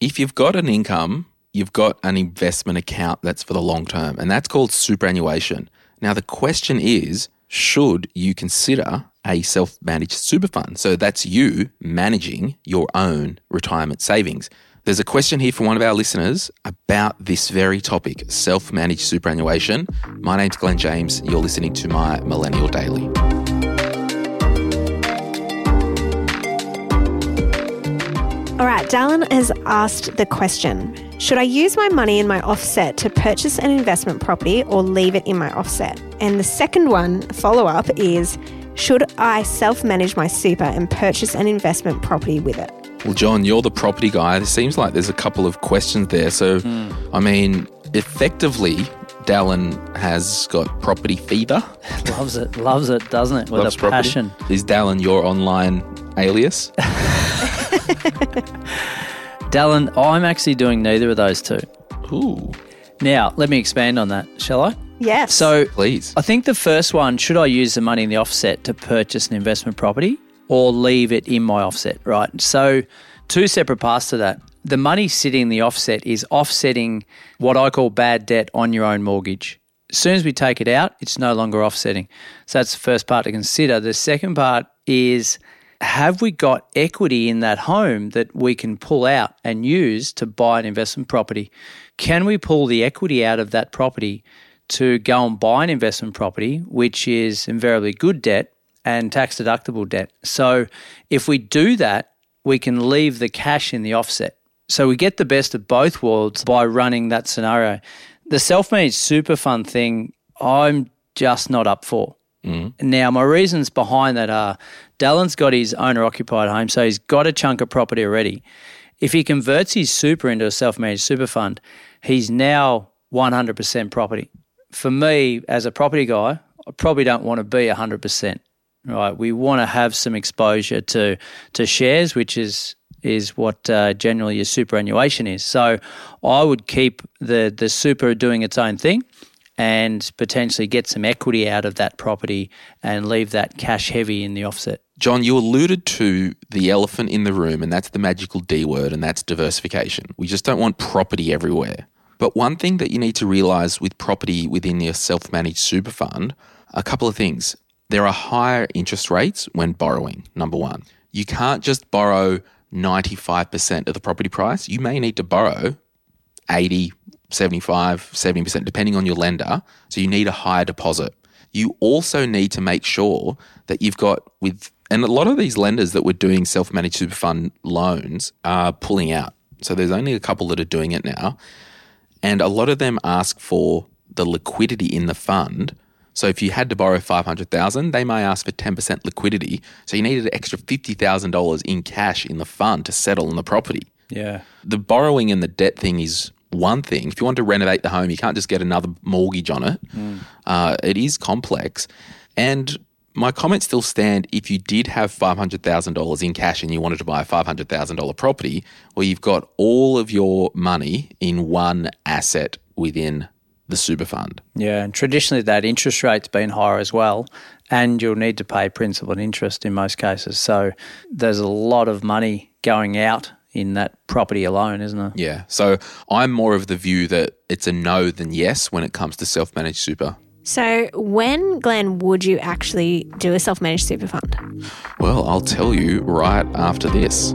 if you've got an income, you've got an investment account that's for the long term, and that's called superannuation. Now, the question is should you consider a self managed super fund? So that's you managing your own retirement savings. There's a question here from one of our listeners about this very topic self managed superannuation. My name's Glen James. You're listening to my Millennial Daily. All right, Dalon has asked the question Should I use my money in my offset to purchase an investment property or leave it in my offset? And the second one, follow up, is Should I self manage my super and purchase an investment property with it? Well, John, you're the property guy. It seems like there's a couple of questions there. So, hmm. I mean, effectively, Dalon has got property fever. Loves it, loves it, doesn't it? With Loves a property. passion. Is Dalon your online alias? Dalon, I'm actually doing neither of those two. Ooh, Now, let me expand on that, shall I? Yes. So, please. I think the first one should I use the money in the offset to purchase an investment property or leave it in my offset, right? So, two separate parts to that. The money sitting in the offset is offsetting what I call bad debt on your own mortgage. As soon as we take it out, it's no longer offsetting. So, that's the first part to consider. The second part is have we got equity in that home that we can pull out and use to buy an investment property? Can we pull the equity out of that property to go and buy an investment property, which is invariably good debt and tax deductible debt? So if we do that, we can leave the cash in the offset. So we get the best of both worlds by running that scenario. The self managed super fund thing, I'm just not up for. Now, my reasons behind that are Dalon's got his owner occupied home, so he's got a chunk of property already. If he converts his super into a self managed super fund, he's now 100% property. For me, as a property guy, I probably don't want to be 100%. Right, we want to have some exposure to to shares, which is is what uh, generally your superannuation is. So, I would keep the the super doing its own thing, and potentially get some equity out of that property and leave that cash heavy in the offset. John, you alluded to the elephant in the room, and that's the magical D word, and that's diversification. We just don't want property everywhere. But one thing that you need to realize with property within your self managed super fund, a couple of things. There are higher interest rates when borrowing, number one. You can't just borrow 95% of the property price. You may need to borrow 80, 75, 70%, depending on your lender. So you need a higher deposit. You also need to make sure that you've got with, and a lot of these lenders that were doing self managed super fund loans are pulling out. So there's only a couple that are doing it now. And a lot of them ask for the liquidity in the fund. So if you had to borrow 500,000, they may ask for 10% liquidity. So you needed an extra $50,000 in cash in the fund to settle on the property Yeah. the borrowing and the debt thing is one thing. If you want to renovate the home, you can't just get another mortgage on it. Uh, it is complex. And my comments still stand if you did have $500,000 in cash and you wanted to buy a $500,000 property, well, you've got all of your money in one asset within the super fund. Yeah, and traditionally that interest rate's been higher as well, and you'll need to pay principal and interest in most cases. So there's a lot of money going out in that property alone, isn't it? Yeah. So I'm more of the view that it's a no than yes when it comes to self managed super. so, when, Glen, would you actually do a self managed super fund? Well, I'll tell you right after this.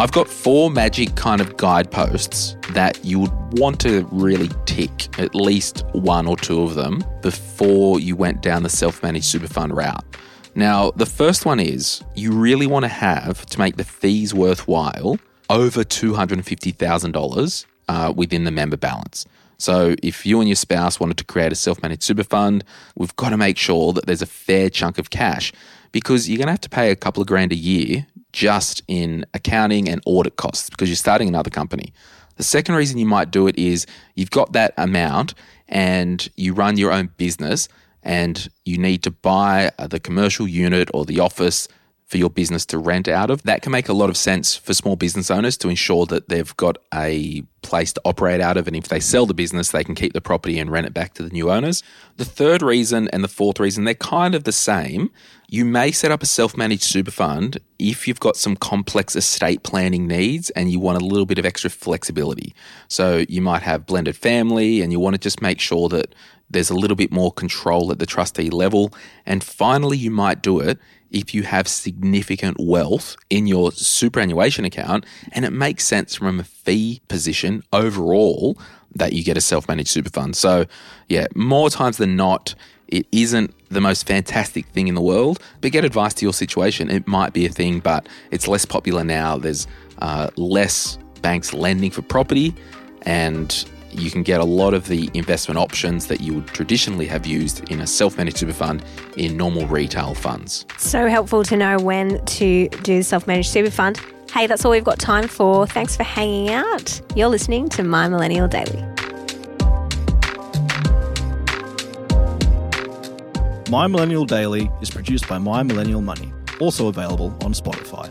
I've got four magic kind of guideposts that you would want to really tick, at least one or two of them, before you went down the self managed super fund route. Now, the first one is you really want to have, to make the fees worthwhile, over $250,000 uh, within the member balance. So if you and your spouse wanted to create a self managed super fund, we've got to make sure that there's a fair chunk of cash because you're going to have to pay a couple of grand a year just in accounting and audit costs because you're starting another company. The second reason you might do it is you've got that amount and you run your own business and you need to buy the commercial unit or the office for your business to rent out of. That can make a lot of sense for small business owners to ensure that they've got a place to operate out of. And if they sell the business, they can keep the property and rent it back to the new owners. The third reason and the fourth reason, they're kind of the same. You may set up a self managed super fund if you've got some complex estate planning needs and you want a little bit of extra flexibility. So you might have blended family and you want to just make sure that there's a little bit more control at the trustee level. And finally, you might do it if you have significant wealth in your superannuation account and it makes sense from a fee position overall that you get a self managed super fund. So, yeah, more times than not, it isn't the most fantastic thing in the world, but get advice to your situation. It might be a thing, but it's less popular now. There's uh, less banks lending for property, and you can get a lot of the investment options that you would traditionally have used in a self managed super fund in normal retail funds. So helpful to know when to do the self managed super fund. Hey, that's all we've got time for. Thanks for hanging out. You're listening to My Millennial Daily. My Millennial Daily is produced by My Millennial Money, also available on Spotify.